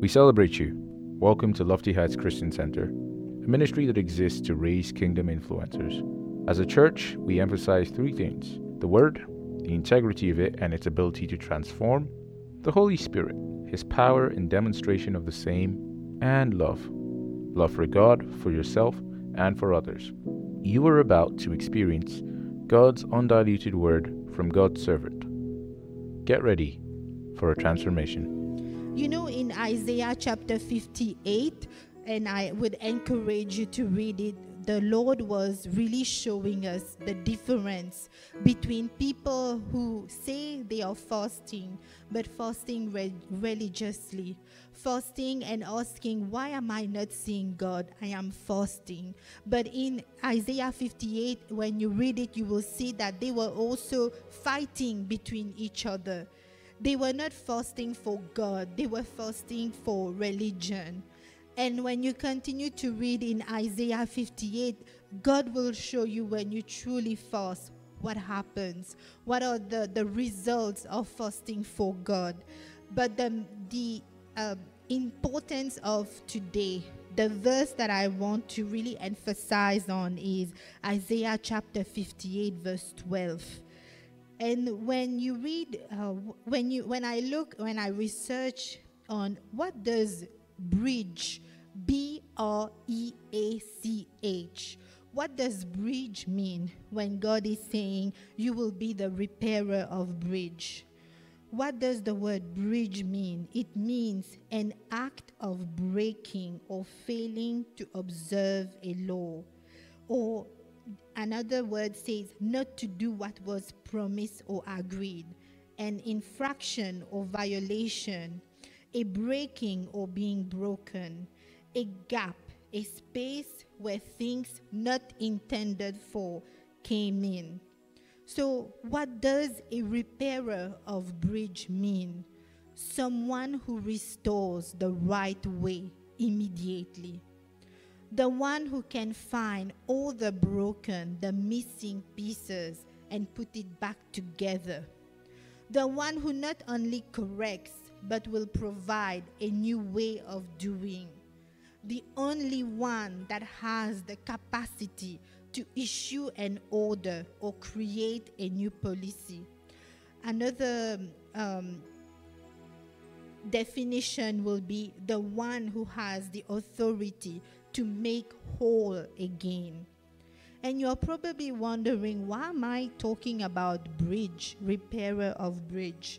We celebrate you. Welcome to Lofty Heights Christian Center, a ministry that exists to raise kingdom influencers. As a church, we emphasize three things the Word, the integrity of it and its ability to transform, the Holy Spirit, His power in demonstration of the same, and love love for God, for yourself, and for others. You are about to experience God's undiluted Word from God's servant. Get ready for a transformation. You know, in Isaiah chapter 58, and I would encourage you to read it, the Lord was really showing us the difference between people who say they are fasting, but fasting re- religiously. Fasting and asking, Why am I not seeing God? I am fasting. But in Isaiah 58, when you read it, you will see that they were also fighting between each other. They were not fasting for God, they were fasting for religion. And when you continue to read in Isaiah 58, God will show you when you truly fast what happens, what are the, the results of fasting for God. But the, the uh, importance of today, the verse that I want to really emphasize on is Isaiah chapter 58, verse 12 and when you read uh, when you when i look when i research on what does breach b r e a c h what does breach mean when god is saying you will be the repairer of breach? What does the word breach mean? It means an act of breaking or failing to observe a law or another word says not to do what was promised or agreed, an infraction or violation, a breaking or being broken, a gap, a space where things not intended for came in. So, what does a repairer of breach mean? Someone who restores the right way immediately the one who can find all the broken, the missing pieces and put it back together. The one who not only corrects but will provide a new way of doing. The only one that has the capacity to issue an order or create a new policy. Another um, definition will be the one who has the authority to make whole again. And you're probably wondering, why am I talking about breach, repairer of breach?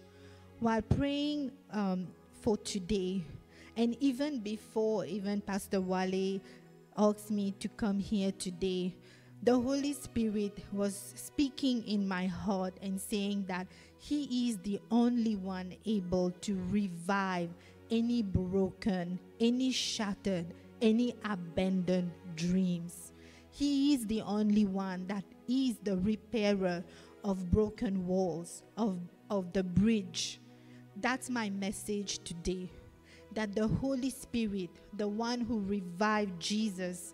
While praying um, for today, and even before, even Pastor Wale asked me to come here today, the Holy Spirit was speaking in my heart and saying that He is the only one able to revive any broken, any shattered, any abandoned dreams. He is the only one that is the repairer of broken walls, of, of the breach. That's my message today. That the Holy Spirit, the one who revived Jesus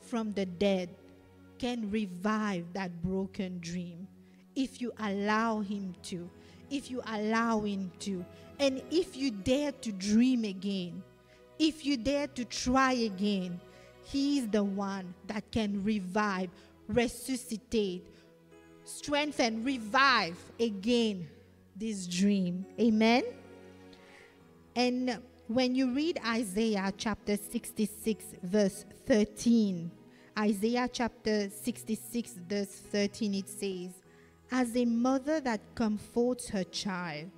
from the dead, can revive that broken dream if you allow Him to, if you allow Him to, and if you dare to dream again if you dare to try again, He is the one that can revive, resuscitate, strengthen, revive again this dream. Amen. And when you read Isaiah chapter 66, verse 13, Isaiah chapter 66, verse 13, it says, As a mother that comforts her child,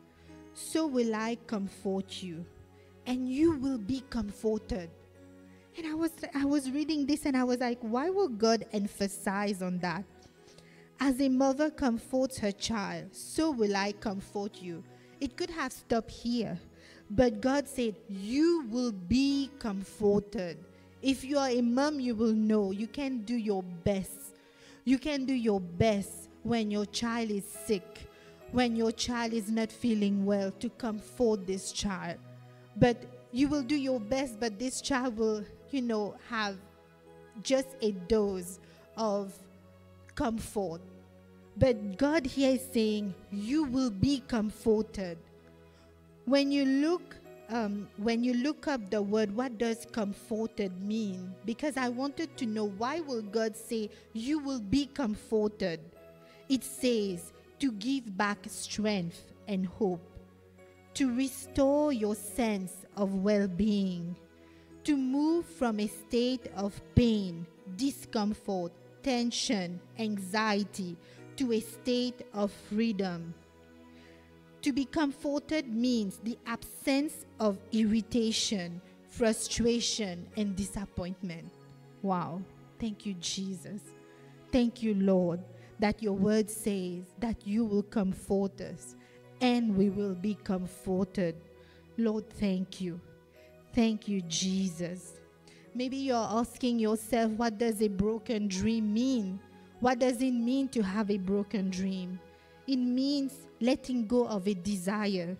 so will I comfort you and you will be comforted. And I was I was reading this and I was like, why will God emphasize on that? As a mother comforts her child, so will I comfort you. It could have stopped here, but God said, You will be comforted. If you are a mom, you will know you can do your best. You can do your best when your child is sick, when your child is not feeling well, to comfort this child but you will do your best but this child will you know have just a dose of comfort but god here is saying you will be comforted when you look um, when you look up the word, what does comforted mean? Because I wanted to know why will God say you will be comforted? It says to give back strength and hope, to restore your sense of well being, to move from a state of pain, discomfort, tension, anxiety to a state of freedom. To be comforted means the absence of irritation, frustration, and disappointment. Wow. Thank you, Jesus. Thank you, Lord, that your word says that you will comfort us and we will be comforted. Lord, thank you. Thank you, Jesus. Maybe you're asking yourself, what does a broken dream mean? What does it mean to have a broken dream? It means letting go of a desire,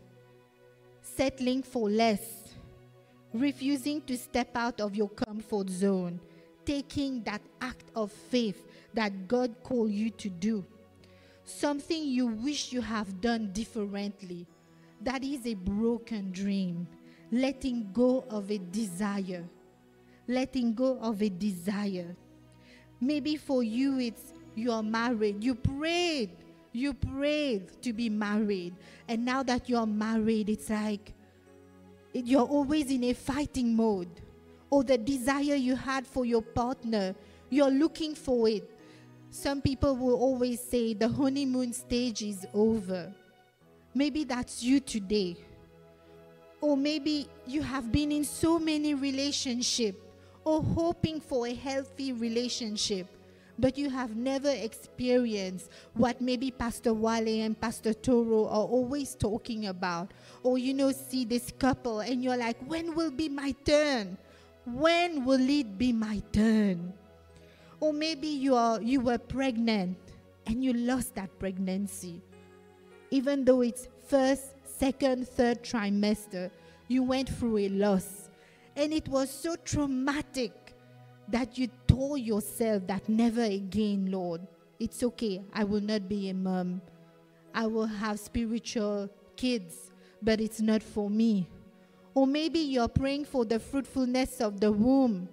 settling for less, refusing to step out of your comfort zone, taking that act of faith that God called you to do. Something you wish you have done differently. That is a broken dream. Letting go of a desire. Letting go of a desire. Maybe for you, it's you are married. You prayed. You prayed to be married. And now that you're married, it's like you're always in a fighting mode. Or the desire you had for your partner, you're looking for it. Some people will always say the honeymoon stage is over. Maybe that's you today. Or maybe you have been in so many relationships or hoping for a healthy relationship, but you have never experienced what maybe Pastor Wale and Pastor Toro are always talking about. Or you know, see this couple and you're like, when will be my turn? When will it be my turn? Or maybe you are you were pregnant and you lost that pregnancy. Even though it's first, second, third trimester, you went through a loss. And it was so traumatic that you told yourself that never again, Lord. It's okay. I will not be a mom. I will have spiritual kids, but it's not for me. Or maybe you're praying for the fruitfulness of the womb.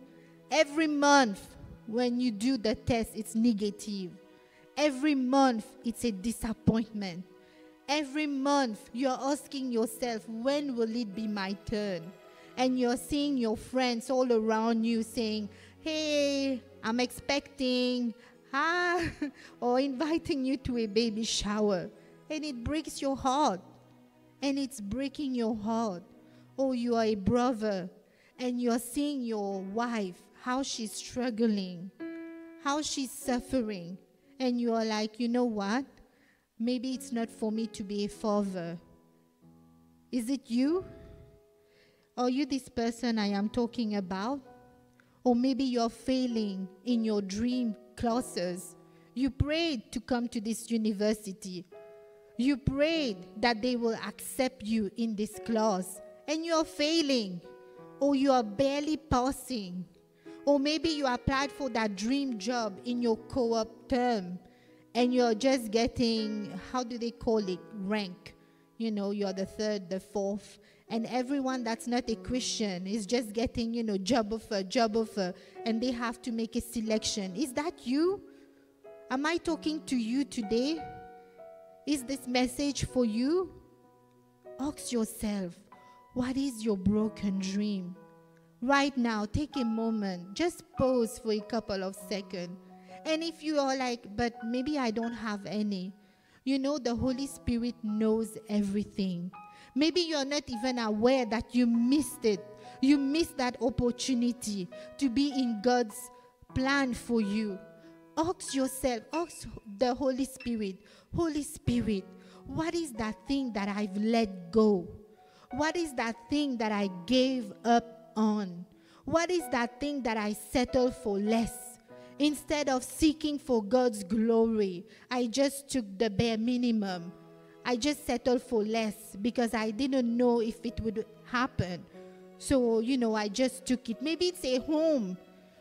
Every month, when you do the test, it's negative. Every month, it's a disappointment. Every month, you're asking yourself, when will it be my turn? And you're seeing your friends all around you saying, hey, I'm expecting, ah, or inviting you to a baby shower. And it breaks your heart. And it's breaking your heart. Or oh, you are a brother and you're seeing your wife how she's struggling, how she's suffering, and you are like, you know what? Maybe it's not for me to be a father. Is it you? Are you this person I am talking about? Or maybe you're failing in your dream classes. You prayed to come to this university. You prayed that they will accept you in this class, and you're failing, or you are barely passing. Or maybe you applied for that dream job in your co op term and you're just getting, how do they call it, rank. You know, you're the third, the fourth. And everyone that's not a Christian is just getting, you know, job offer, job offer, and they have to make a selection. Is that you? Am I talking to you today? Is this message for you? Ask yourself, what is your broken dream? Right now, take a moment, just pause for a couple of seconds. And if you are like, but maybe I don't have any, you know, the Holy Spirit knows everything. Maybe you're not even aware that you missed it. You missed that opportunity to be in God's plan for you. Ask yourself, ask the Holy Spirit, Holy Spirit, what is that thing that I've let go? What is that thing that I gave up on? What is that thing that I settle for less? Instead of seeking for God's glory, I just took the bare minimum. I just settled for less because I didn't know if it would happen. So, you know, I just took it. Maybe it's a home.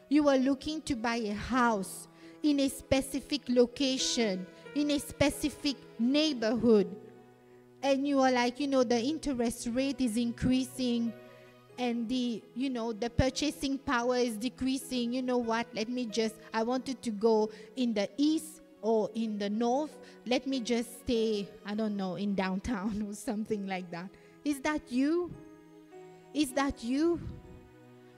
You are looking to buy a house in a specific location, in a specific neighborhood. and you are like, you know, the interest rate is increasing and the you know the purchasing power is decreasing you know what? Let me just i wanted to go in the east or in the north. Let me just stay i don't know in downtown or something like that. Is that you? Is that you?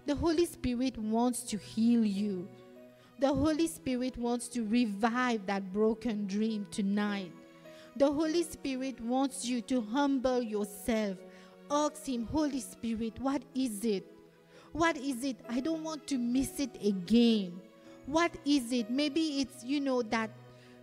The holy spirit wants to heal you. The holy spirit wants to revive that broken dream tonight. The holy spirit wants you to humble yourself ask him holy spirit what is it? What is it? I don't want to miss it again. What is it? Maybe it's you know that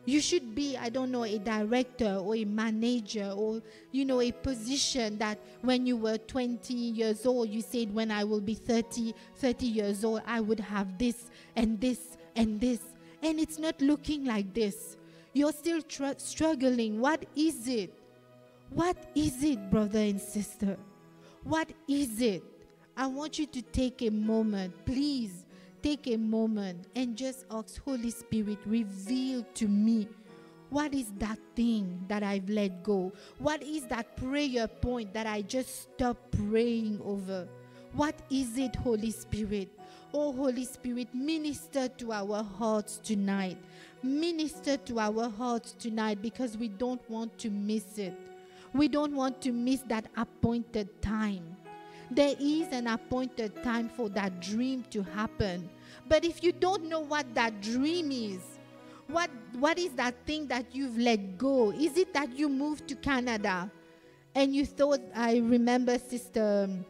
you should be i don't know a director or a manager or you know a position that when you were 20 years old you said when i will be 30 30 years old i would have this and this and this. And it's not looking like this. You're still tr- struggling. What is it what is it brother and sister what is it i want you to take a moment please take a moment and just ask Holy Spirit, reveal to me what is that thing that I've let go? What is that prayer point that I just stopped praying over? What is it, Holy Spirit? Oh, Holy Spirit, minister to our hearts tonight. Minister to our hearts tonight because we don't want to miss it. We don't want to miss that appointed time. There is an appointed time for that dream to happen. But if you don't know what that dream is, what what is that thing that you've let go? Is it that you moved to Canada and you thought I remember sister um,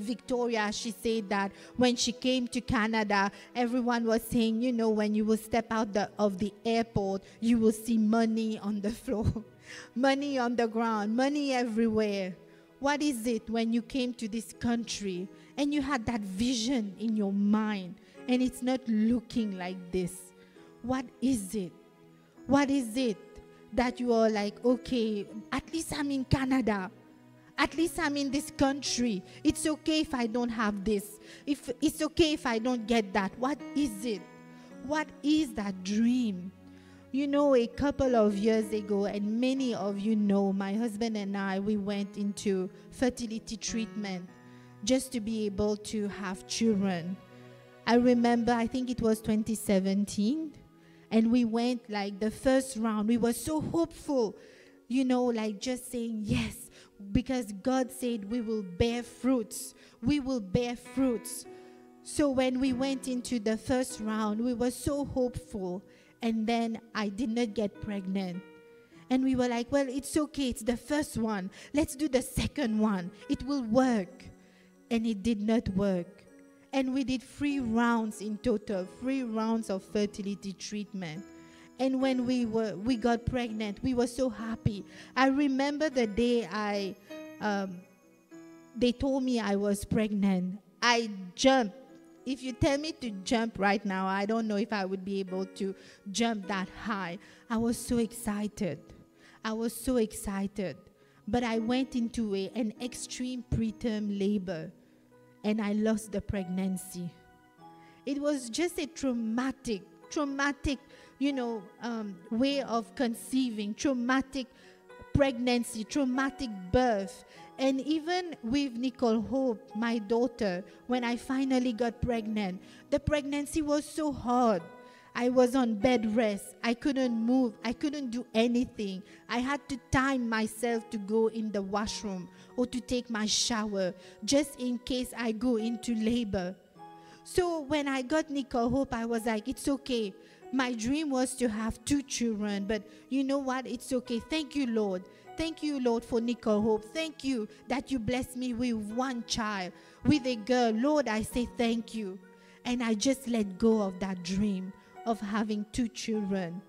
Victoria, she said that when she came to Canada, everyone was saying, you know, when you will step out the, of the airport, you will see money on the floor, money on the ground, money everywhere. What is it when you came to this country and you had that vision in your mind and it's not looking like this? What is it? What is it that you are like, okay, at least I'm in Canada. At least I'm in this country. It's okay if I don't have this. If it's okay if I don't get that. What is it? What is that dream? You know, a couple of years ago, and many of you know, my husband and I, we went into fertility treatment just to be able to have children. I remember, I think it was 2017, and we went like the first round. We were so hopeful, you know, like just saying yes, because God said we will bear fruits. We will bear fruits. So when we went into the first round, we were so hopeful and then I did not get pregnant. And we were like, well, it's okay, it's the first one. Let's do the second one. It will work. And it did not work. And we did three rounds in total, three rounds of fertility treatment. And when we were we got pregnant, we were so happy. I remember the day I um, they told me I was pregnant. I jumped if you tell me to jump right now, I don't know if I would be able to jump that high. I was so excited. I was so excited. But I went into a, an extreme preterm labor and I lost the pregnancy. It was just a traumatic, traumatic, you know, um, way of conceiving, traumatic pregnancy, traumatic birth. And even with Nicole Hope, my daughter, when I finally got pregnant, the pregnancy was so hard. I was on bed rest. I couldn't move. I couldn't do anything. I had to time myself to go in the washroom or to take my shower just in case I go into labor. So when I got Nicole Hope, I was like, it's okay. My dream was to have two children, but you know what? It's okay. Thank you, Lord. Thank you, Lord, for Nicole Hope. Thank you that you blessed me with one child, with a girl. Lord, I say thank you. And I just let go of that dream of having two children.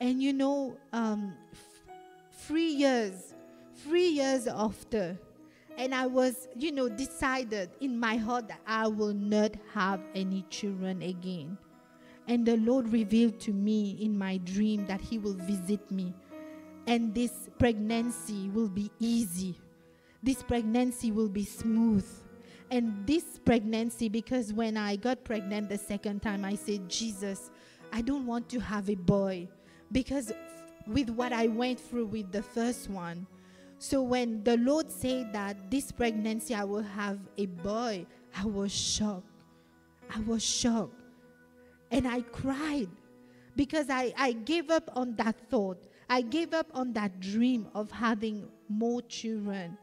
And you know, um, f- three years, three years after, and I was, you know, decided in my heart that I will not have any children again. And the Lord revealed to me in my dream that He will visit me. And this pregnancy will be easy. This pregnancy will be smooth. And this pregnancy, because when I got pregnant the second time, I said, Jesus, I don't want to have a boy. Because with what I went through with the first one, So when the Lord said that this pregnancy I will have a boy, I was shocked. I was shocked. And I cried because I, I gave up on that thought. I gave up on that dream of having more children.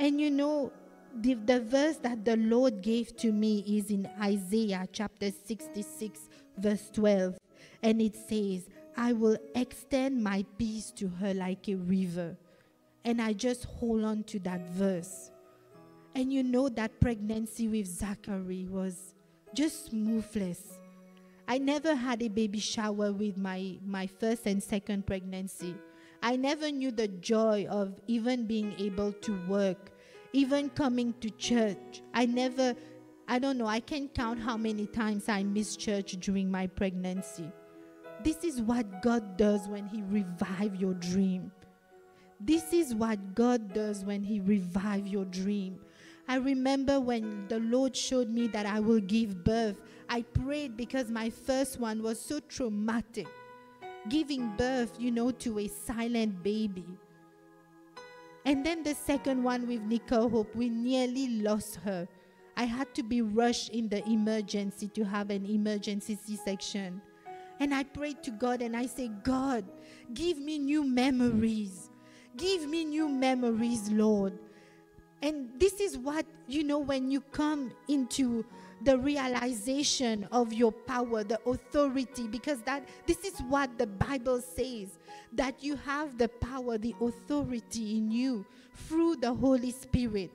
And you know, the, the verse that the Lord gave to me is in Isaiah chapter 66, verse 12. And it says, I will extend my peace to her like a river. And I just hold on to that verse. And you know that pregnancy with Zachary was just smoothless. I never had a baby shower with my, my first and second pregnancy. I never knew the joy of even being able to work, even coming to church. I never, I don't know, I can't count how many times I missed church during my pregnancy. This is what God does when He revive your dream. This is what God does when He revive your dream. I remember when the Lord showed me that I will give birth. I prayed because my first one was so traumatic. Giving birth, you know, to a silent baby. And then the second one with Nicole Hope, we nearly lost her. I had to be rushed in the emergency to have an emergency C section. And I prayed to God and I say, God, give me new memories. Give me new memories, Lord. And this is what, you know, when you come into the realization of your power, the authority, because that this is what the Bible says that you have the power, the authority in you through the Holy Spirit.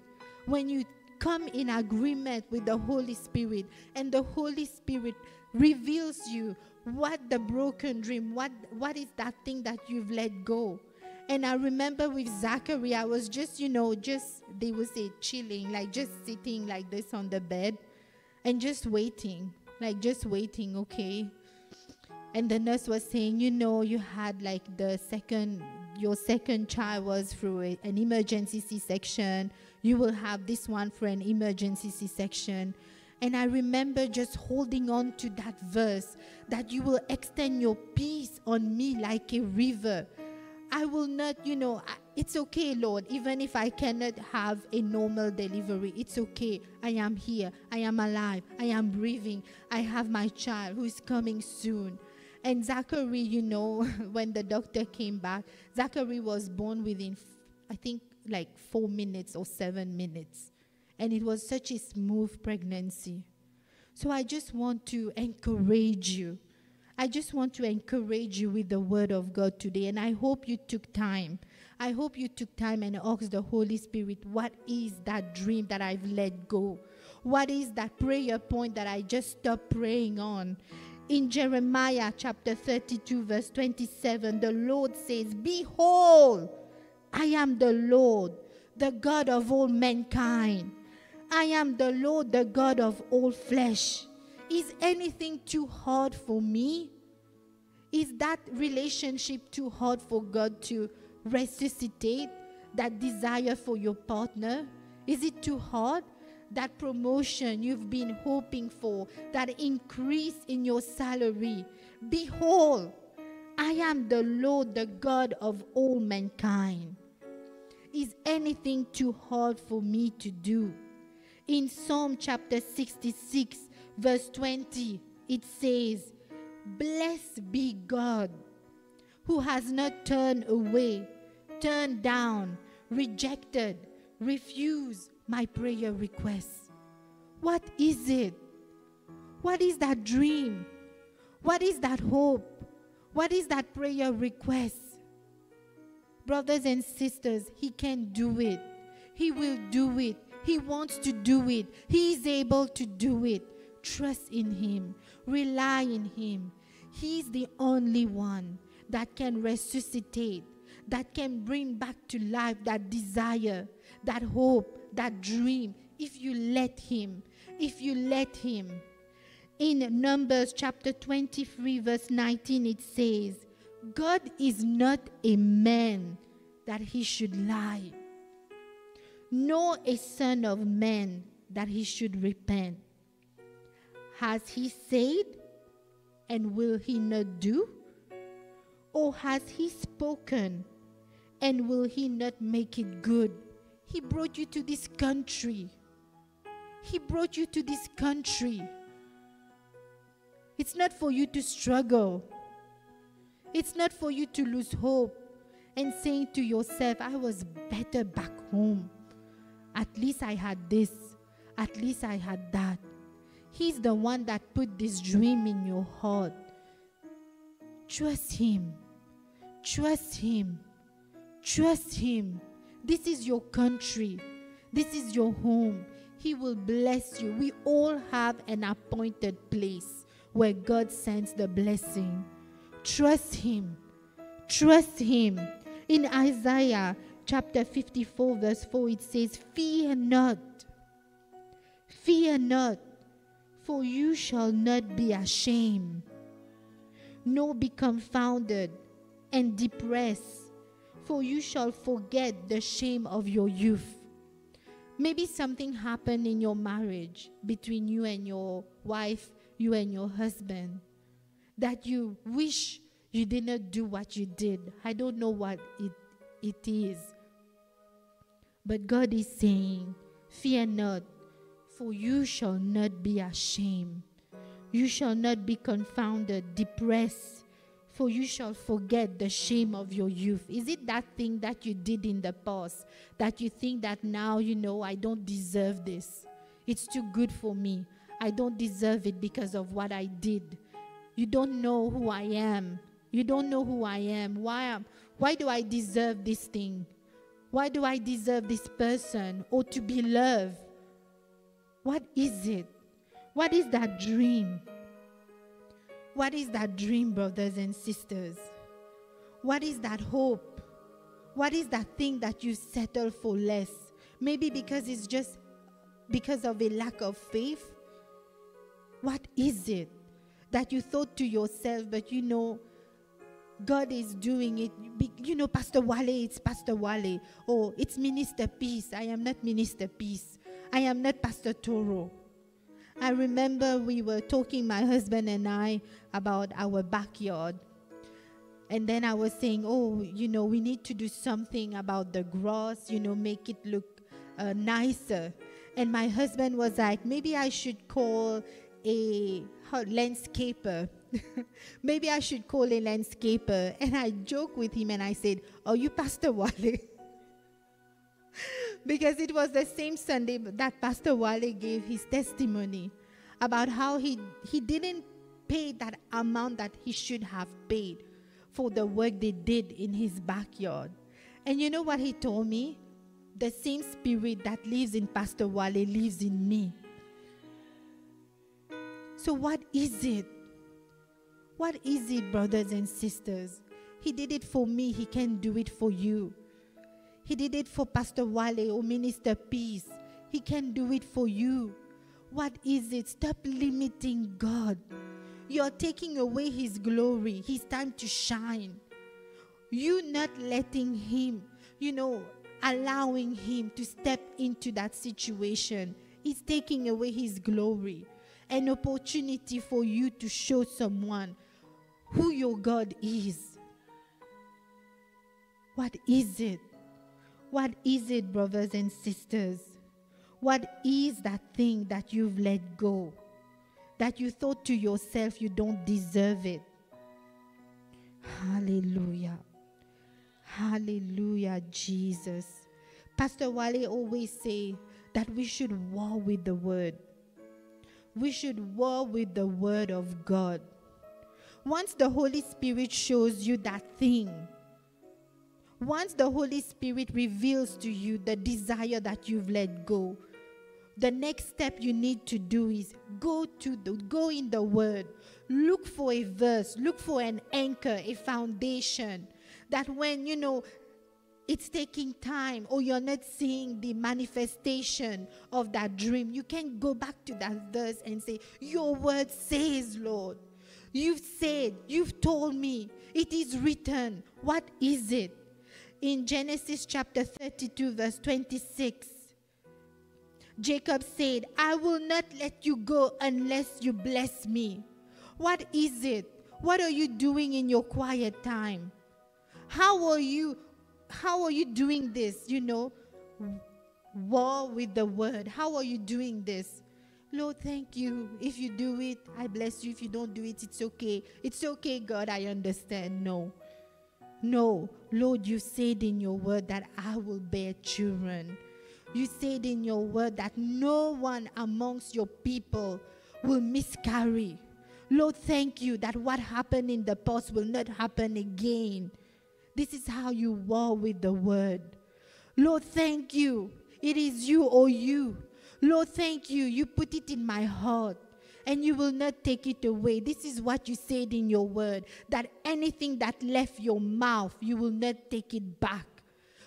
When you come in agreement with the Holy Spirit and the Holy Spirit reveals you what the broken dream what what is that thing that you've let go and i remember with zachary i was just you know just they would say chilling like just sitting like this on the bed and just waiting like just waiting okay? And the nurse was saying you know you had like the second your second child was through an emergency c-section. You will have this one for an emergency c-section. And I remember just holding on to that verse that you will extend your peace on me like a river. I will not, you know, it's okay, Lord, even if I cannot have a normal delivery. It's okay. I am here. I am alive. I am breathing. I have my child who is coming soon. And Zachary, you know, when the doctor came back, Zachary was born within, I think, like four minutes or seven minutes and it was such a smooth pregnancy. So I just want to encourage you. I just want to encourage you with the word of God today. And I hope you took time. I hope you took time and asked the Holy Spirit, what is that dream that I've let go? What is that prayer point that I just stopped praying on? In Jeremiah chapter 32, verse 27, the Lord says, Behold, I am the Lord, the God of all mankind. I am the Lord, the God of all flesh. Is anything too hard for me? Is that relationship too hard for God to resuscitate? That desire for your partner? Is it too hard? That promotion you've been hoping for, that increase in your salary. Behold, I am the Lord, the God of all mankind. Is anything too hard for me to do? in Psalm chapter 66, verse 20, it says, Blessed be God who has not turned away, turned down, rejected, refused my prayer requests. What is it? What is that dream? What is that hope? What is that prayer request? Brothers and sisters, He can do it. He will do it. He wants to do it. He is able to do it. Trust in Him, rely in Him. He's the only one that can resuscitate, that can bring back to life that desire, that hope, that dream, if you let Him. If you let Him. In Numbers chapter 23, verse 19, it says, God is not a man that he should lie nor a son of man that he should repent. Has he said, and will he not do? Or has he spoken, And will He not make it good? He brought you to this country. He brought you to this country. It's not for you to struggle. It's not for you to lose hope and saying to yourself, I was better back home. At least I had this. At least I had that. He's the one that put this dream in your heart. Trust Him. Trust Him. Trust Him. This is your country. This is your home. He will bless you. We all have an appointed place where God sends the blessing. Trust Him. Trust Him. In Isaiah chapter 54, verse 4, it says, Fear not. Fear not, for you shall not be ashamed, nor be confounded and depressed, for you shall forget the shame of your youth. Maybe something happened in your marriage between you and your wife, you and your husband, that you wish you did not do what you did. I don't know what it, it is. But God is saying, Fear not, for you shall not be ashamed. You shall not be confounded, depressed, for you shall forget the shame of your youth. Is it that thing that you did in the past that you think that now, you know, I don't deserve this? It's too good for me. I don't deserve it because of what I did. You don't know who I am. You don't know who I am. Why am why do I deserve this thing? Why do I deserve this person or to be loved? What is it? What is that dream? What is that dream, brothers and sisters? What is that hope? What is that thing that you settle for less? Maybe because it's just because of a lack of faith? What is it that you thought to yourself, but you know, God is doing it. You know, Pastor Wale, it's Pastor Wale. Oh, it's Minister Peace. I am not Minister Peace. I am not Pastor Toro. I remember we were talking, my husband and I, about our backyard. And then I was saying, oh, you know, we need to do something about the grass, you know, make it look uh, nicer. And my husband was like, maybe I should call a landscaper. maybe I should call a landscaper. And I joke with him and I said, oh, you Pastor Wale? because it was the same Sunday that Pastor Wale gave his testimony about how he, he didn't pay that amount that he should have paid for the work they did in his backyard. And you know what he told me? The same spirit that lives in Pastor Wale lives in me. So, what is it? What is it, brothers and sisters? He did it for me, He can do it for you. He did it for Pastor Wale or Minister Peace. He can do it for you. What is it? Stop limiting God. You're taking away His glory. His time to shine. You not letting Him, you know, allowing Him to step into that situation is taking away His glory an opportunity for you to show someone who your God is. What is it? What is it, brothers and sisters? What is that thing that you've let go? That you thought to yourself you don't deserve it? Hallelujah. Hallelujah, Jesus. Pastor Wale always say that we should war with the word we should war with the Word of God. Once the Holy Spirit shows you that thing, once the Holy Spirit reveals to you the desire that you've let go, the next step you need to do is go to the go in the word look for a verse look for an anchor a foundation that when you know it's taking time or you're not seeing the manifestation of that dream, you can go back to that verse and say, Your word says, Lord. You've said, you've told me, it is written. What is it? In Genesis chapter 32, verse 26, Jacob said, I will not let you go unless you bless me. What is it? What are you doing in your quiet time? How are you how are you doing this? You know, war with the word. How are you doing this? Lord, thank you. If you do it, I bless you. If you don't do it, it's okay. It's okay, God, I understand. No. No. Lord, you said in your word that I will bear children. You said in your word that no one amongst your people will miscarry. Lord, thank you that what happened in the past will not happen again. This is how you war with the word. Lord, thank you. It is you or you. Lord, thank you. You put it in my heart and you will not take it away. This is what you said in your word that anything that left your mouth, you will not take it back.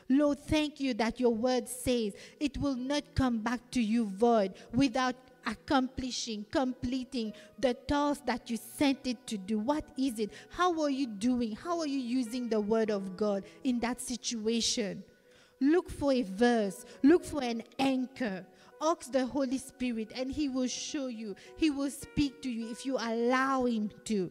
Lord, thank you that your word says it will not come back to you void without accomplishing, completing the task that you sent it to do. What is it? How are you doing? How are you using the word of God in that situation? Look for a verse, look for an anchor. Ask the Holy Spirit, and He will show you. He will speak to you if you allow Him to.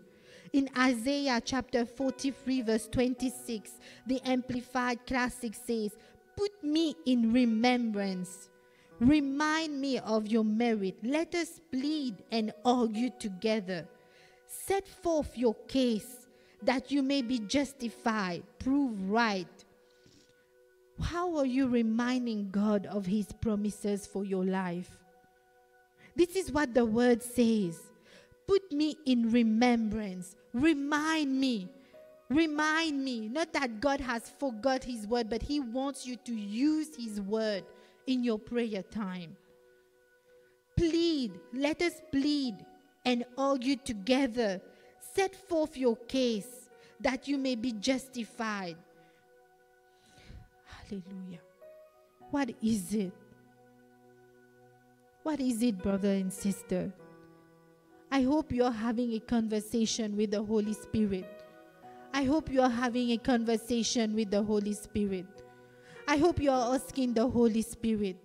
In Isaiah chapter 43, verse 26, the Amplified Classic says, Put me in remembrance. Remind me of your merit. Let us plead and argue together. Set forth your case that you may be justified, prove right. How are you reminding God of His promises for your life? This is what the word says. Put me in remembrance. Remind me. Remind me. Not that God has forgot His word, but He wants you to use His word in your prayer time. Plead. Let us plead and argue together. Set forth your case that you may be justified. Hallelujah. What is it? What is it, brother and sister? I hope you're having a conversation with the Holy Spirit. I hope you're having a conversation with the Holy Spirit. I hope you're asking the Holy Spirit,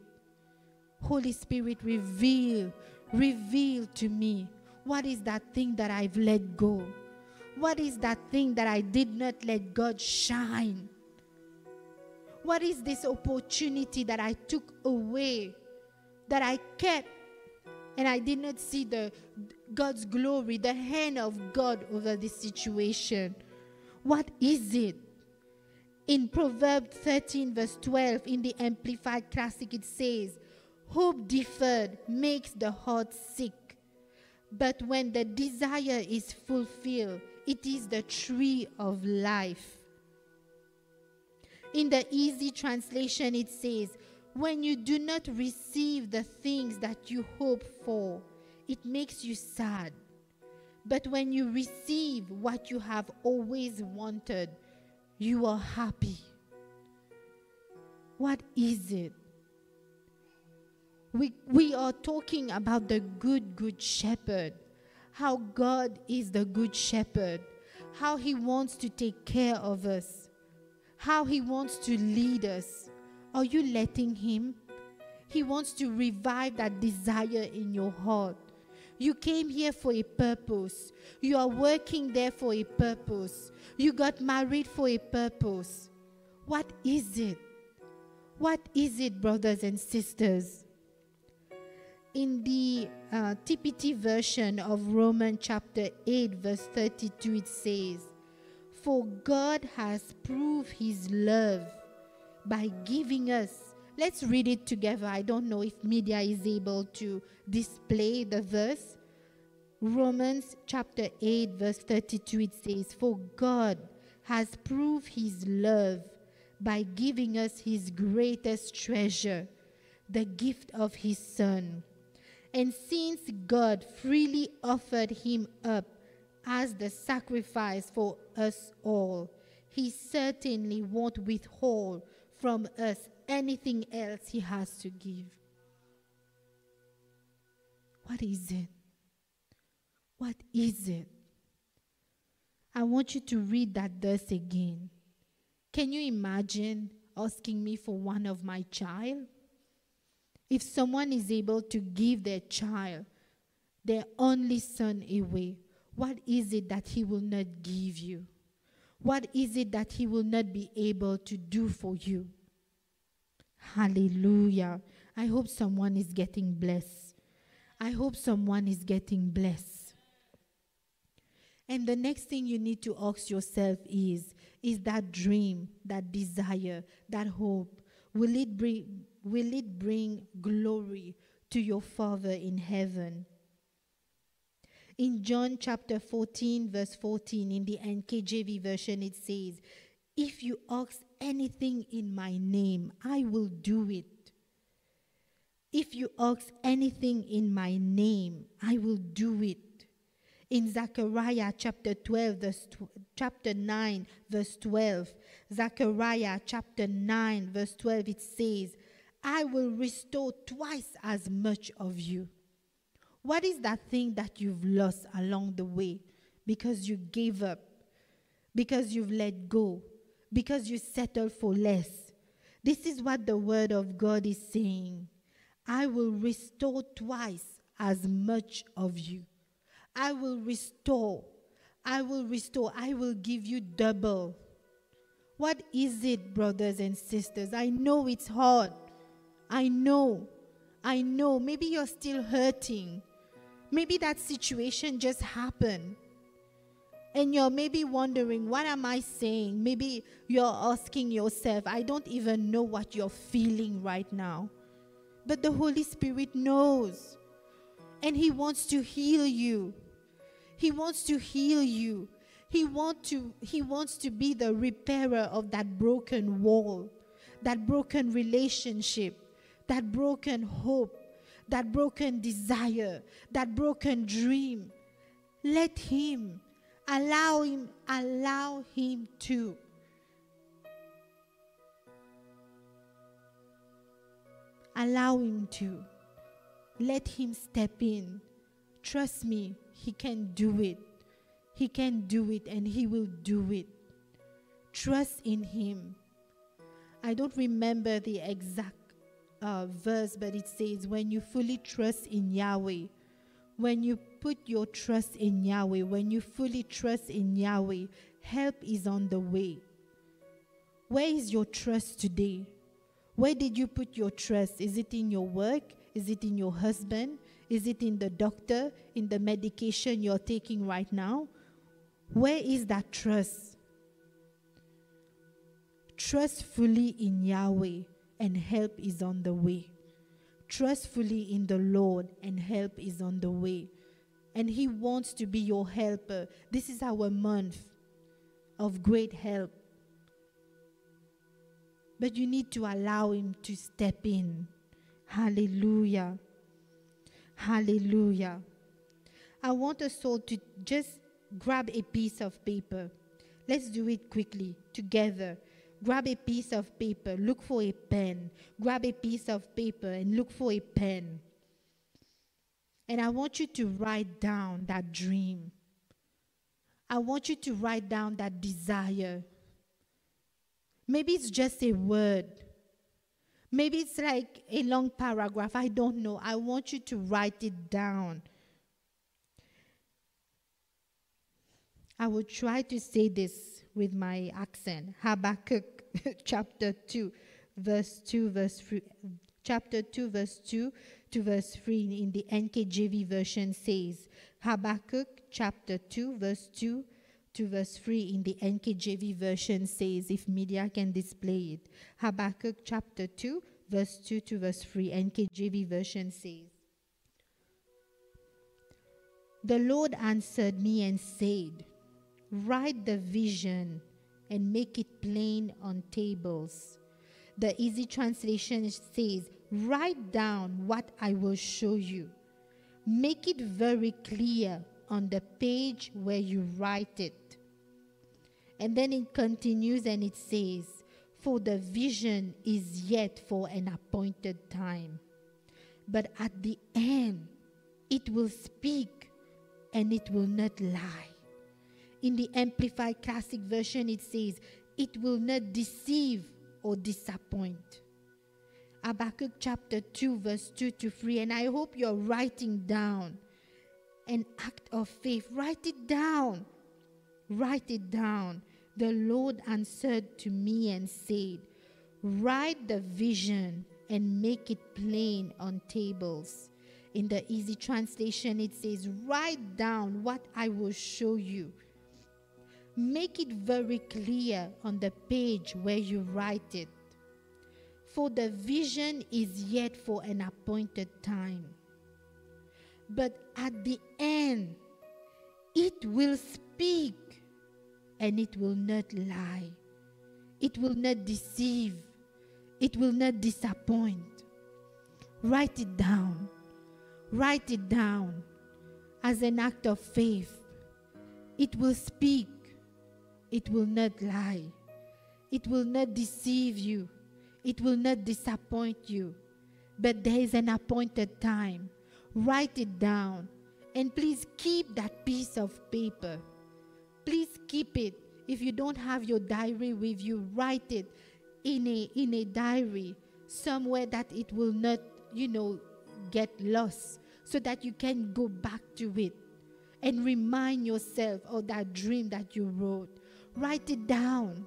Holy Spirit, reveal, reveal to me what is that thing that I've let go? What is that thing that I did not let God shine? What is this opportunity that I took away, that I kept, and I did not see the God's glory, the hand of God over this situation? What is it? In Proverbs 13, verse 12, in the Amplified Classic, it says, Hope deferred makes the heart sick, but when the desire is fulfilled, it is the tree of life. In the easy translation, it says, When you do not receive the things that you hope for, it makes you sad. But when you receive what you have always wanted, you are happy. What is it? We, we are talking about the good, good shepherd. How God is the good shepherd. How he wants to take care of us how He wants to lead us. Are you letting Him? He wants to revive that desire in your heart. You came here for a purpose. You are working there for a purpose. You got married for a purpose. What is it? What is it, brothers and sisters? In the uh, TPT version of Romans chapter 8, verse 32, it says, for God has proved his love by giving us. Let's read it together. I don't know if media is able to display the verse. Romans chapter 8, verse 32, it says, For God has proved his love by giving us his greatest treasure, the gift of his Son. And since God freely offered him up as the sacrifice for us all. He certainly won't withhold from us anything else He has to give. What is it? What is it? I want you to read that verse again. Can you imagine asking me for one of my child? If someone is able to give their child, their only son away, what is it that He will not give you? What is it that He will not be able to do for you? Hallelujah. I hope someone is getting blessed. I hope someone is getting blessed. And the next thing you need to ask yourself is is that dream, that desire, that hope, will it bring will it bring glory to your Father in heaven? In John chapter 14, verse 14, in the NKJV version, it says, If you ask anything in my name, I will do it. If you ask anything in my name, I will do it. In Zechariah chapter 12, verse tw- chapter 9, verse 12, Zechariah chapter 9, verse 12, it says, I will restore twice as much of you. What is that thing that you've lost along the way because you gave up, because you've let go, because you settled for less? This is what the word of God is saying. I will restore twice as much of you. I will restore. I will restore. I will give you double. What is it, brothers and sisters? I know it's hard. I know. I know. Maybe you're still hurting. Maybe that situation just happened. And you're maybe wondering, what am I saying? Maybe you're asking yourself, I don't even know what you're feeling right now. But the Holy Spirit knows. And He wants to heal you. He wants to heal you. He, want to, he wants to be the repairer of that broken wall, that broken relationship, that broken hope, that broken desire, that broken dream. Let Him, allow Him, allow Him to. Allow Him to. Let Him step in. Trust me, He can do it. He can do it and He will do it. Trust in Him. I don't remember the exact uh, verse, but it says, When you fully trust in Yahweh, when you put your trust in Yahweh, when you fully trust in Yahweh, help is on the way. Where is your trust today? Where did you put your trust? Is it in your work? Is it in your husband? Is it in the doctor? In the medication you're taking right now? Where is that trust? Trust fully in Yahweh and help is on the way. Trust fully in the Lord and help is on the way. And He wants to be your helper. This is our month of great help. But you need to allow Him to step in. Hallelujah. Hallelujah. I want us all to just grab a piece of paper. Let's do it quickly together. Grab a piece of paper, look for a pen. Grab a piece of paper and look for a pen. And I want you to write down that dream. I want you to write down that desire. Maybe it's just a word. Maybe it's like a long paragraph. I don't know. I want you to write it down. I will try to say this with my accent. Habakkuk chapter 2, verse 2, verse 3, chapter 2, verse 2 to verse 3 in the NKJV version says, Habakkuk chapter 2, verse 2 to verse 3 in the NKJV version says, if media can display it. Habakkuk chapter 2, verse 2 to verse 3, NKJV version says, The Lord answered me and said, Write the vision and make it plain on tables. The easy translation says, Write down what I will show you. Make it very clear on the page where you write it. And then it continues and it says, For the vision is yet for an appointed time. But at the end, it will speak and it will not lie. In the Amplified Classic Version, it says, It will not deceive or disappoint. Habakkuk chapter 2, verse 2 to 3. And I hope you're writing down an act of faith. Write it down. Write it down. The Lord answered to me and said, Write the vision and make it plain on tables. In the easy translation, it says, Write down what I will show you. Make it very clear on the page where you write it. For the vision is yet for an appointed time. But at the end, it will speak and it will not lie. It will not deceive. It will not disappoint. Write it down. Write it down as an act of faith. It will speak. It will not lie. It will not deceive you. It will not disappoint you. But there is an appointed time. Write it down. And please keep that piece of paper. Please keep it. If you don't have your diary with you, write it in a in a diary somewhere that it will not, you know, get lost so that you can go back to it and remind yourself of that dream that you wrote. Write it down.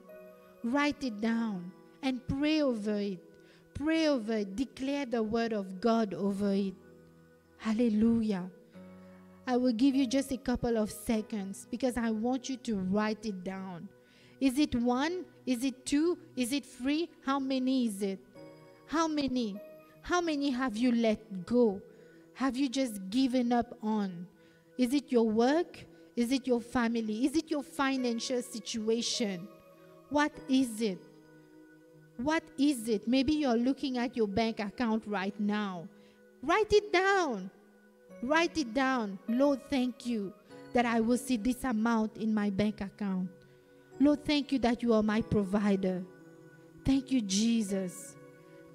Write it down and pray over it. Pray over it. Declare the word of God over it. Hallelujah. I will give you just a couple of seconds because I want you to write it down. Is it one? Is it two? Is it three? How many is it? How many? How many have you let go? Have you just given up on? Is it your work? Is it your family? Is it your financial situation? What is it? What is it? Maybe you're looking at your bank account right now. Write it down. Write it down. Lord, thank you that I will see this amount in my bank account. Lord, thank you that you are my provider. Thank you, Jesus.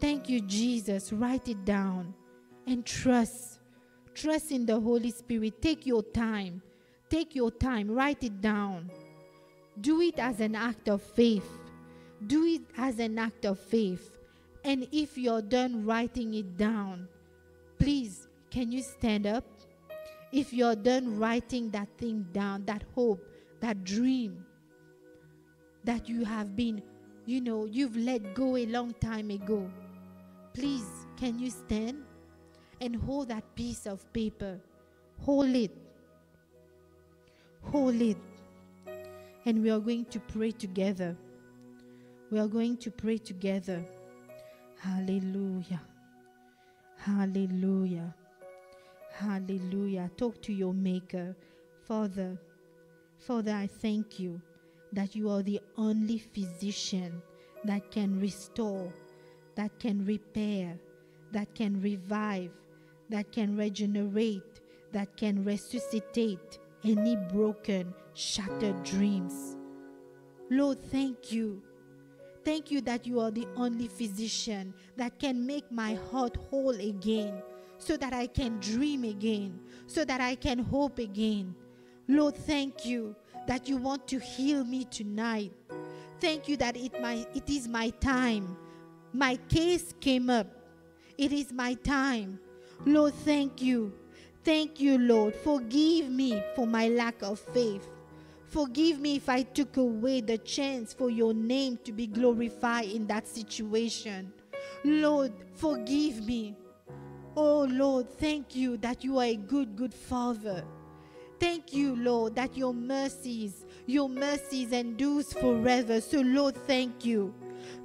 Thank you, Jesus. Write it down and trust. Trust in the Holy Spirit. Take your time. Take your time. Write it down. Do it as an act of faith. Do it as an act of faith. And if you're done writing it down, please can you stand up? If you're done writing that thing down, that hope, that dream that you have been, you know, you've let go a long time ago, please, can you stand and hold that piece of paper? Hold it. Hold it. And we are going to pray together. We are going to pray together. Hallelujah. Hallelujah. Hallelujah. Talk to your Maker. Father, Father, I thank you that you are the only physician that can restore, that can repair, that can revive, that can regenerate, that can resuscitate any broken, shattered dreams. Lord, thank you. Thank you that you are the only physician that can make my heart whole again so that I can dream again, so that I can hope again. Lord, thank you that you want to heal me tonight. Thank you that it, my, it is my time. My case came up. It is my time. Lord, thank you. Thank you, Lord. Forgive me for my lack of faith. Forgive me if I took away the chance for your name to be glorified in that situation. Lord, forgive me. Oh Lord, thank you that you are a good, good Father. Thank you, Lord, that your mercies, your mercies endures forever. So, Lord, thank you.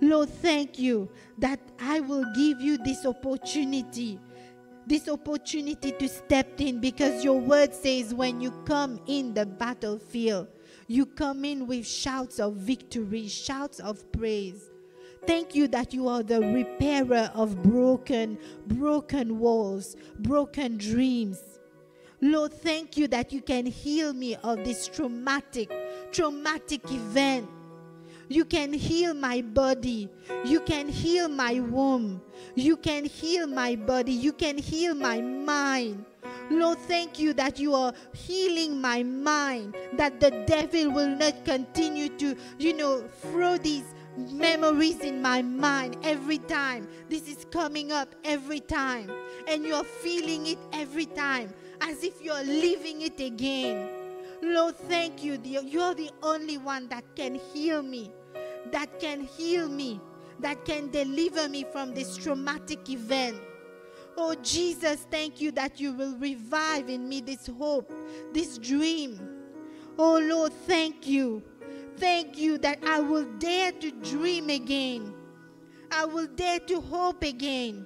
Lord, thank you that I will give you this opportunity, this opportunity to step in because your word says when you come in the battlefield, you come in with shouts of victory, shouts of praise. Thank you that you are the repairer of broken, broken walls, broken dreams. Lord, thank you that you can heal me of this traumatic, traumatic event. You can heal my body. You can heal my womb. You can heal my body. You can heal my mind. Lord, thank you that you are healing my mind, that the devil will not continue to, you know, throw these memories in my mind every time. This is coming up every time. And you're feeling it every time as if you're living it again. Lord, thank you. You're the only one that can heal me, that can heal me, that can deliver me from this traumatic event. Oh, Jesus, thank you that you will revive in me this hope, this dream. Oh, Lord, thank you. Thank you that I will dare to dream again. I will dare to hope again.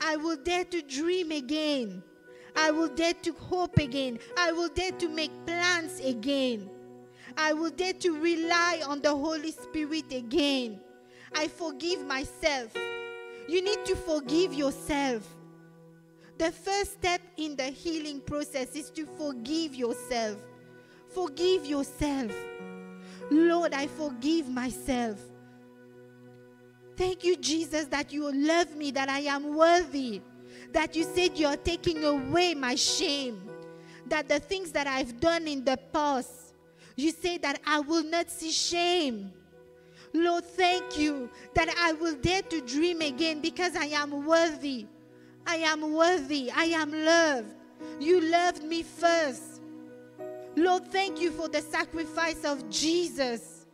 I will dare to dream again. I will dare to hope again. I will dare to make plans again. I will dare to rely on the Holy Spirit again. I forgive myself. You need to forgive yourself. The first step in the healing process is to forgive yourself. Forgive yourself. Lord, I forgive myself. Thank you, Jesus, that you love me, that I am worthy, that you said you are taking away my shame, that the things that I've done in the past, you say that I will not see shame. Lord, thank you that I will dare to dream again because I am worthy. I am worthy. I am loved. You loved me first. Lord, thank you for the sacrifice of Jesus.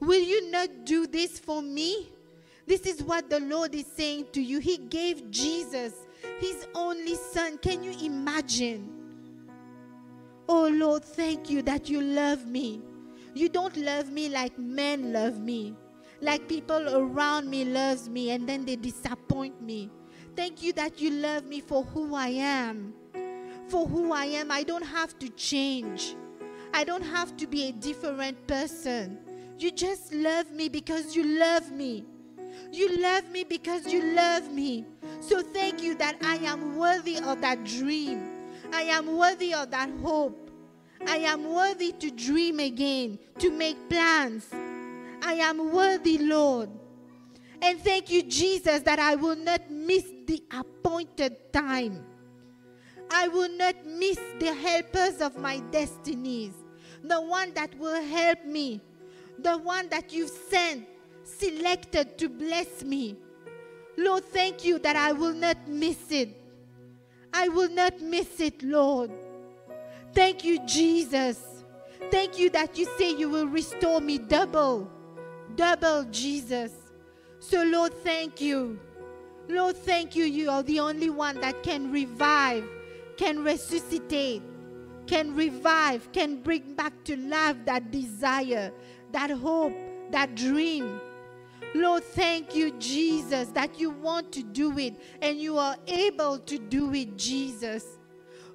Will you not do this for me? This is what the Lord is saying to you. He gave Jesus, his only son. Can you imagine? Oh Lord, thank you that you love me. You don't love me like men love me, like people around me loves me and then they disappoint me. Thank you that you love me for who I am. For who I am, I don't have to change. I don't have to be a different person. You just love me because you love me. You love me because you love me. So thank you that I am worthy of that dream. I am worthy of that hope. I am worthy to dream again, to make plans. I am worthy, Lord. And thank you, Jesus, that I will not miss the appointed time. I will not miss the helpers of my destinies, the one that will help me, the one that you've sent, selected to bless me. Lord, thank you that I will not miss it. I will not miss it, Lord. Thank you, Jesus. Thank you that you say you will restore me double, double, Jesus. So, Lord, thank you. Lord, thank you. You are the only one that can revive, can resuscitate, can revive, can bring back to life that desire, that hope, that dream. Lord, thank you, Jesus, that you want to do it and you are able to do it, Jesus.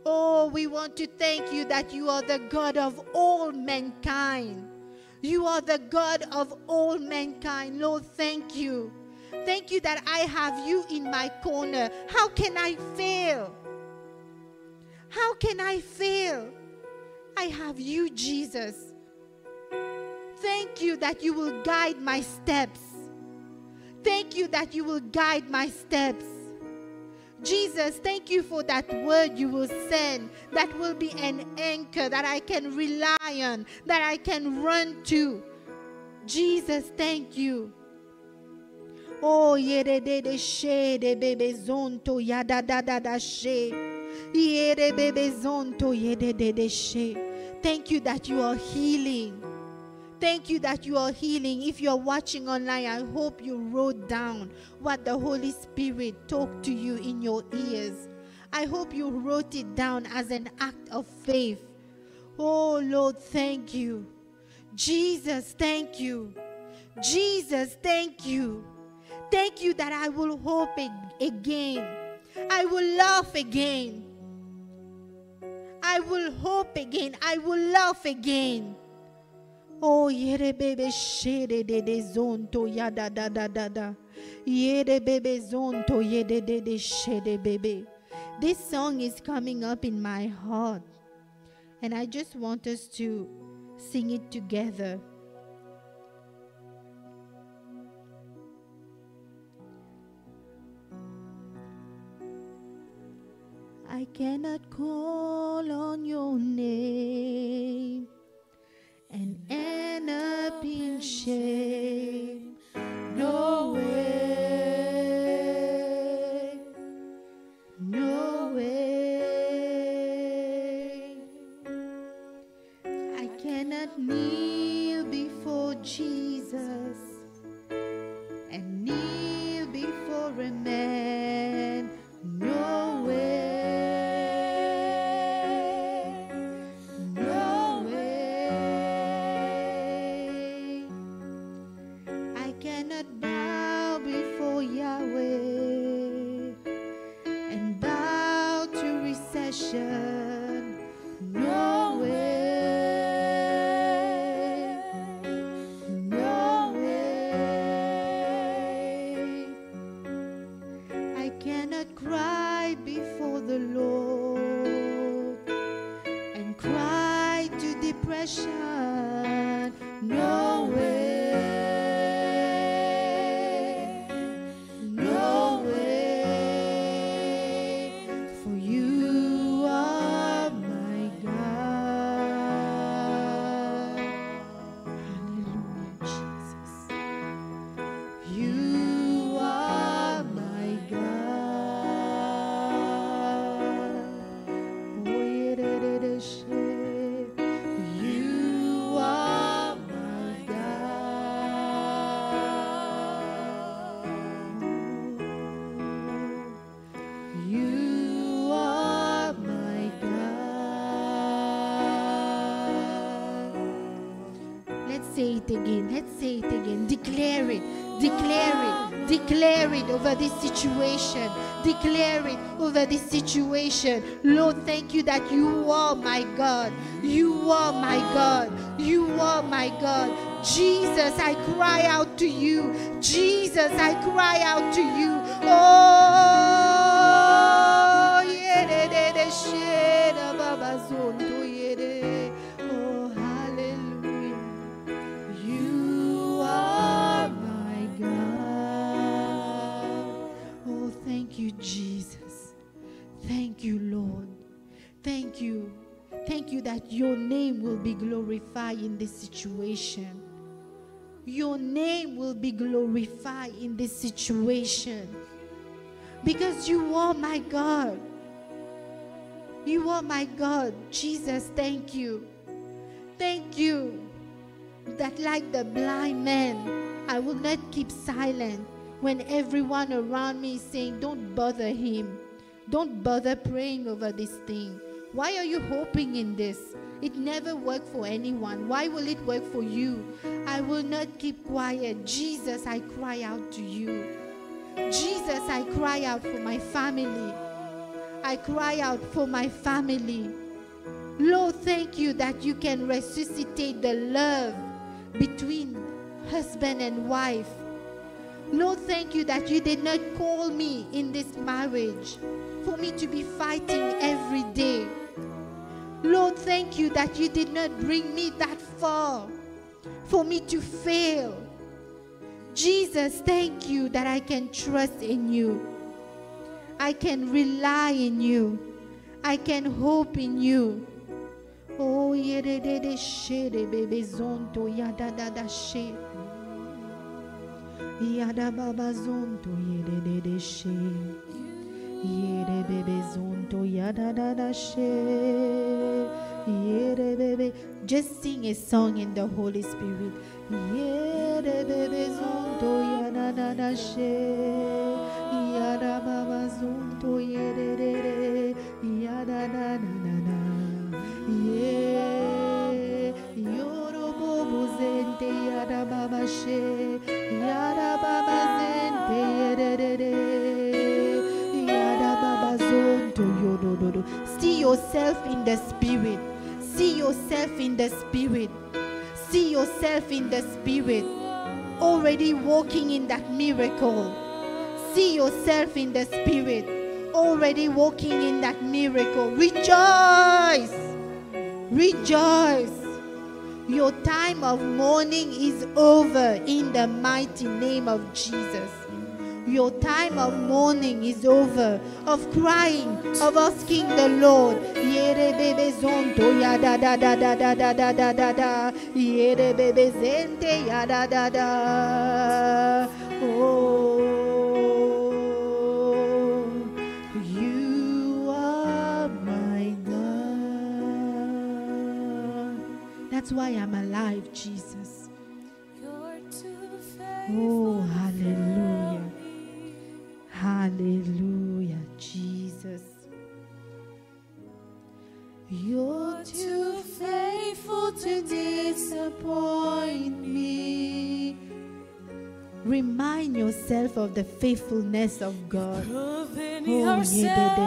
Oh, we want to thank you that you are the God of all mankind. You are the God of all mankind. Lord, thank you. Thank you that I have you in my corner. How can I fail? How can I fail? I have you, Jesus. Thank you that you will guide my steps. Thank you that you will guide my steps. Jesus, thank you for that word you will send that will be an anchor that I can rely on, that I can run to. Jesus, thank you. Oh, yere de de she de bebe zonto ya da da da she. Yere bebe zonto yede de de she. Thank you that you are healing. Thank you that you are healing. If you're watching online, I hope you wrote down what the Holy Spirit talked to you in your ears. I hope you wrote it down as an act of faith. Oh Lord, thank you. Jesus, thank you. Jesus, thank you. Thank you that I will hope again. I will laugh again. I will hope again. I will laugh again. Oh, yere bebe shere de de zonto ya da da da da da. Yere bebe zonto ye de de de shere bebe. This song is coming up in my heart. And I just want us to sing it together. I cannot call on your name and end up in shame. No way, no way. Say it again. Let's say it again. Declare it. Declare it. Declare it over this situation. Declare it over this situation. Lord, thank you that you are my God. You are my God. You are my God. Jesus, I cry out to you. Jesus, I cry out to you. Oh, glorified in this situation. Your name will be glorified in this situation. Because you are my God. You are my God. Jesus, thank you. Thank you that, like the blind man, I will not keep silent when everyone around me is saying, Don't bother him. Don't bother praying over this thing. Why are you hoping in this? It never worked for anyone. Why will it work for you? I will not keep quiet. Jesus, I cry out to you. Jesus, I cry out for my family. I cry out for my family. Lord, thank you that you can resuscitate the love between husband and wife. Lord, thank you that you did not call me in this marriage for me to be fighting every day. Lord, thank you that you did not bring me that far for me to fail. Jesus, thank you that I can trust in you. I can rely in you. I can hope in you. Oh, yedede shere bebe zonto yada da da she. Yada baba zonto yedede she. Yede bebe zonto yada da da she. Yede bebe. Just sing a song in the Holy Spirit. Yede bebe zonto yada da da she. Yada baba zonto yede de de. Yada da da da da. Yeah, yoro bobo zente yada baba she, yada baba zente yede de de, yodo do do. See yourself in the spirit. See yourself in the spirit. See yourself in the spirit. Already walking in that miracle. See yourself in the spirit. Already walking in that miracle. Rejoice. Rejoice. Your time of mourning is over in the mighty name of Jesus. Your time of mourning is over, of crying, of asking the Lord. Yere bebe zonto ya da da da da da da da da da da. Yere bebe zente ya da da da. Oh, you are my God. That's why I'm alive, Jesus. Oh, hallelujah. Hallelujah, Jesus. You're too faithful to disappoint me. Remind yourself of the faithfulness of God. Proving Oh, yourself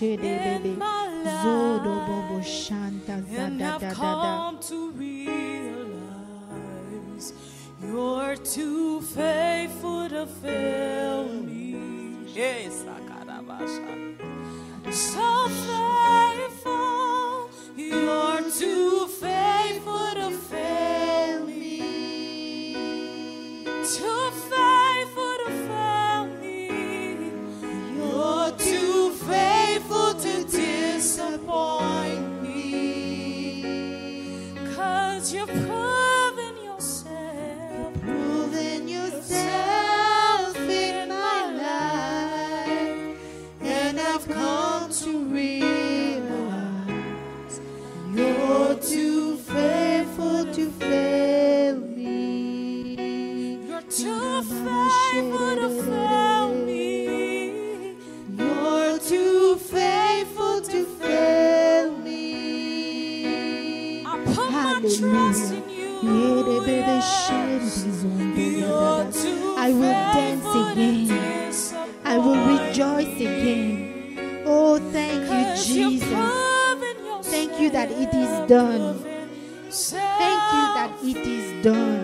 in my life. And I've come to realize you're too faithful to fail me. Yes, So faithful, you're too faithful to fail me. Too faithful to fail me. You're too faithful to disappoint me. You've done. Thank you that it is done.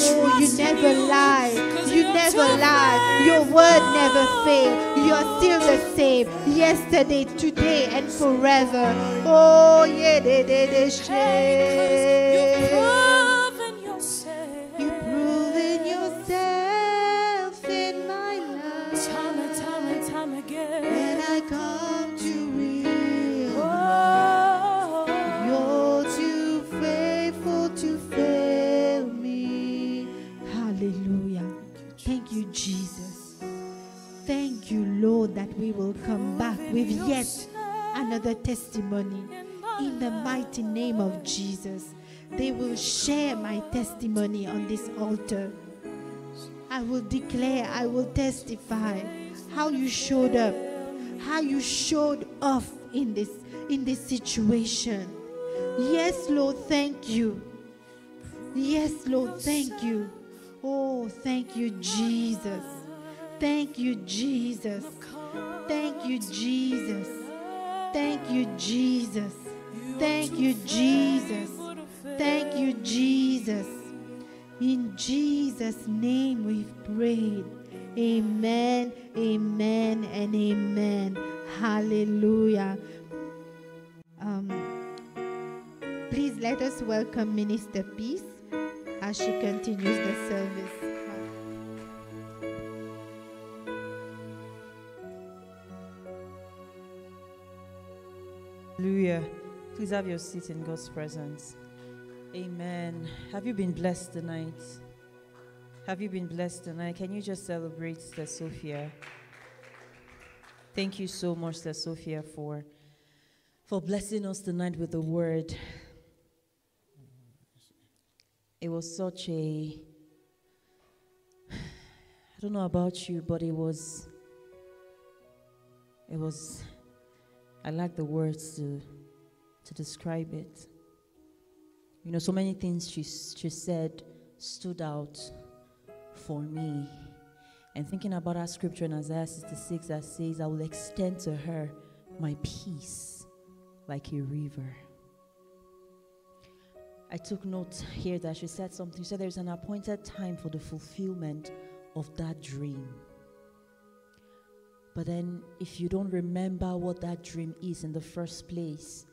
Oh, you never lie. You never lie. Your word never fails. You are still the same. Yesterday, today, and forever. Oh, yeah, de de de we will come back with yet another testimony. In the mighty name of Jesus, they will share my testimony on this altar. I will declare, I will testify how you showed up, how you showed off in this in this situation. Yes, Lord, thank you. Yes, Lord, thank you. Oh, thank you, Jesus. Thank you, Jesus. Thank you, Jesus. Thank you, Jesus. Thank you, Jesus. Thank you, Jesus. In Jesus' name we've prayed. Amen, amen, and amen. Hallelujah. Um, please let us welcome Minister Peace as she continues the service. Please have your seat in God's presence. Amen. Have you been blessed tonight? Have you been blessed tonight? Can you just celebrate Sister Sophia? Thank you so much, Sister Sophia, for for blessing us tonight with the word. It was such a I don't know about you, but it was it was I like the words to to describe it. You know, so many things she she said stood out for me. And thinking about our scripture in Isaiah 66 that says, I will extend to her my peace like a river. I took note here that she said something. She said there's an appointed time for the fulfillment of that dream. But then, if you don't remember what that dream is in the first place,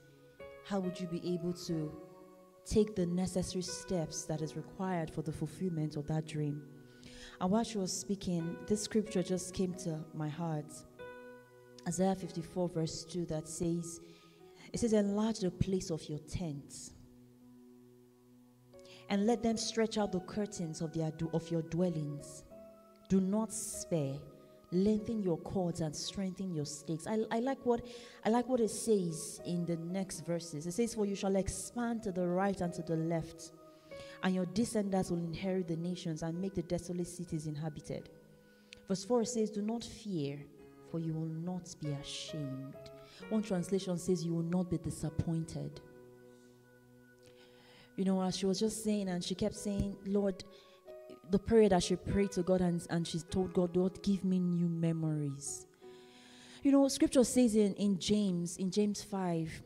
how would you be able to take the necessary steps that is required for the fulfillment of that dream? And while she was speaking, this scripture just came to my heart. Isaiah 54, verse 2, that says, It says, Enlarge the place of your tents and let them stretch out the curtains of, their, of your dwellings. Do not spare. Lengthen your cords and strengthen your stakes. I, I like what I like what it says in the next verses. It says, For you shall expand to the right and to the left, and your descendants will inherit the nations and make the desolate cities inhabited. Verse 4 says, Do not fear, for you will not be ashamed. One translation says, You will not be disappointed. You know, as she was just saying, and she kept saying, Lord, the prayer that she prayed to God, and, and she told God, Lord, give me new memories. You know, scripture says in, in James, in James 5,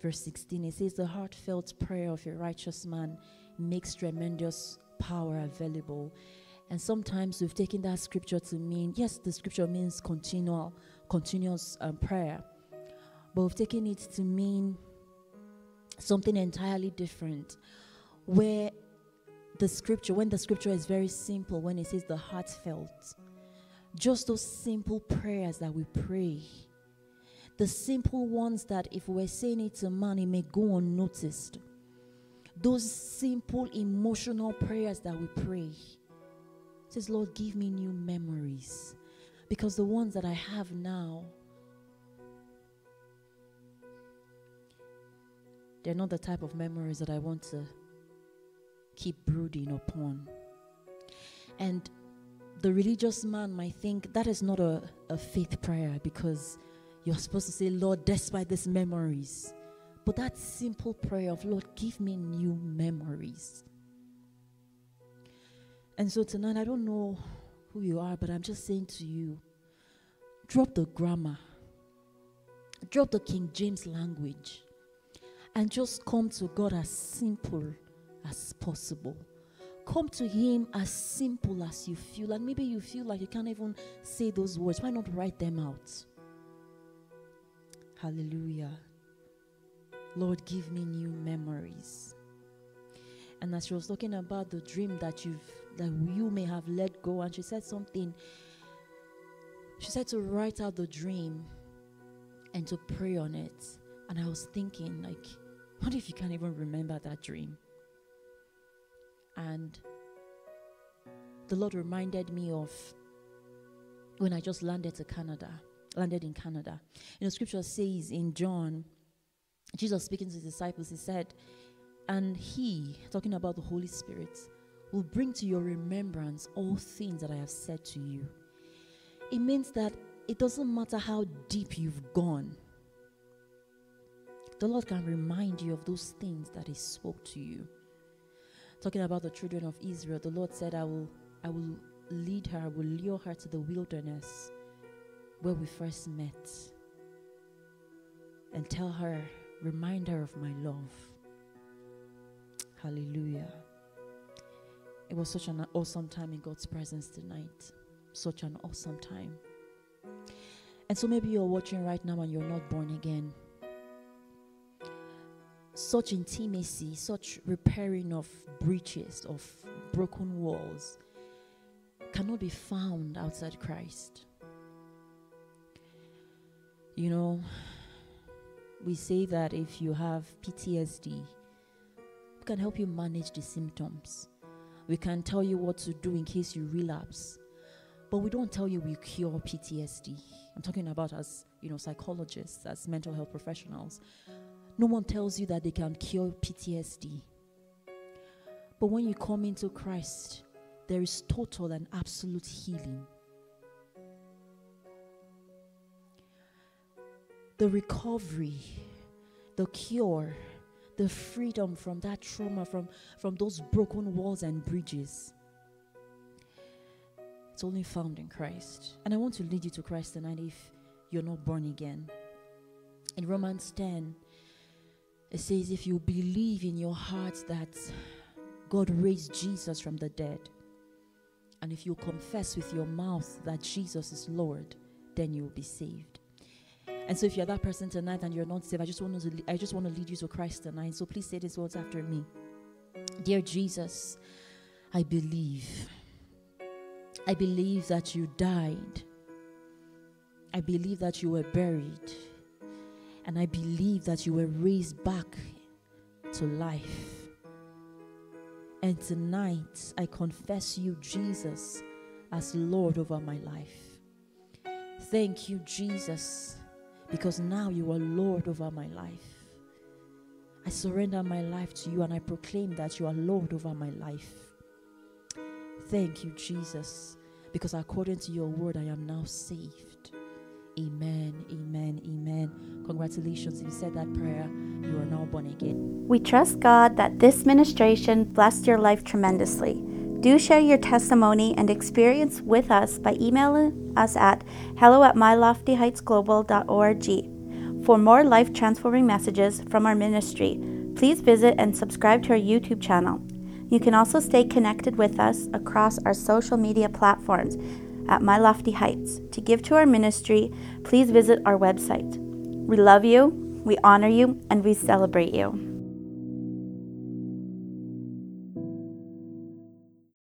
verse 16, it says, The heartfelt prayer of a righteous man makes tremendous power available. And sometimes we've taken that scripture to mean, yes, the scripture means continual, continuous um, prayer, but we've taken it to mean something entirely different. Where the scripture, when the scripture is very simple, when it says the heartfelt, just those simple prayers that we pray, the simple ones that if we're saying it to man, it may go unnoticed. Those simple emotional prayers that we pray. says, Lord, give me new memories. Because the ones that I have now, they're not the type of memories that I want to keep brooding upon. And the religious man might think that is not a, a faith prayer because you're supposed to say, Lord, despite these memories. But that simple prayer of, Lord, give me new memories. And so tonight, I don't know who you are, but I'm just saying to you drop the grammar, drop the King James language, and just come to God as simple as possible. Come to Him as simple as you feel. And maybe you feel like you can't even say those words. Why not write them out? Hallelujah. Lord, give me new memories. And as she was talking about the dream that you've that you may have let go, and she said something. She said to write out the dream and to pray on it. And I was thinking, like, what if you can't even remember that dream? And the Lord reminded me of when I just landed to Canada, landed in Canada. You know, scripture says in John, Jesus speaking to his disciples, he said, And he, talking about the Holy Spirit, will bring to your remembrance all things that I have said to you. It means that it doesn't matter how deep you've gone, the Lord can remind you of those things that He spoke to you. Talking about the children of Israel, the Lord said, I will, I will lead her, I will lure her to the wilderness where we first met and tell her, remind her of my love. Hallelujah. It was such an awesome time in God's presence tonight. Such an awesome time. And so maybe you're watching right now and you're not born again such intimacy, such repairing of breaches, of broken walls, cannot be found outside Christ. You know, we say that if you have PTSD, we can help you manage the symptoms. We can tell you what to do in case you relapse. But we don't tell you we cure PTSD. I'm talking about as, you know, psychologists, as mental health professionals. No one tells you that they can cure PTSD. But when you come into Christ, there is total and absolute healing. The recovery, the cure, the freedom from that trauma, from, from those broken walls and breaches. It's only found in Christ. And I want to lead you to Christ tonight if you're not born again. In Romans 10, it says, if you believe in your heart that God raised Jesus from the dead, and if you confess with your mouth that Jesus is Lord, then you will be saved. And so, if you're that person tonight and you're not saved, I just want to I just want to lead you to Christ tonight. So please say these words after me. Dear Jesus, I believe. I believe that you died. I believe that you were buried and I believe that you were raised back to life. And tonight, I confess you, Jesus, as Lord over my life. Thank you, Jesus, because now you are Lord over my life. I surrender my life to you and I proclaim that you are Lord over my life. Thank you, Jesus, because according to your word, I am now saved. Amen, amen, amen. Congratulations. If you said that prayer, you are now born again. We trust God that this ministration blessed your life tremendously. Do share your testimony and experience with us by emailing us at hello at myloftyheightsglobal.org. For more life transforming messages from our ministry, please visit and subscribe to our YouTube channel. You can also stay connected with us across our social media platforms at My Lofty Heights. To give to our ministry, please visit our website. We love you, we honor you, and we celebrate you.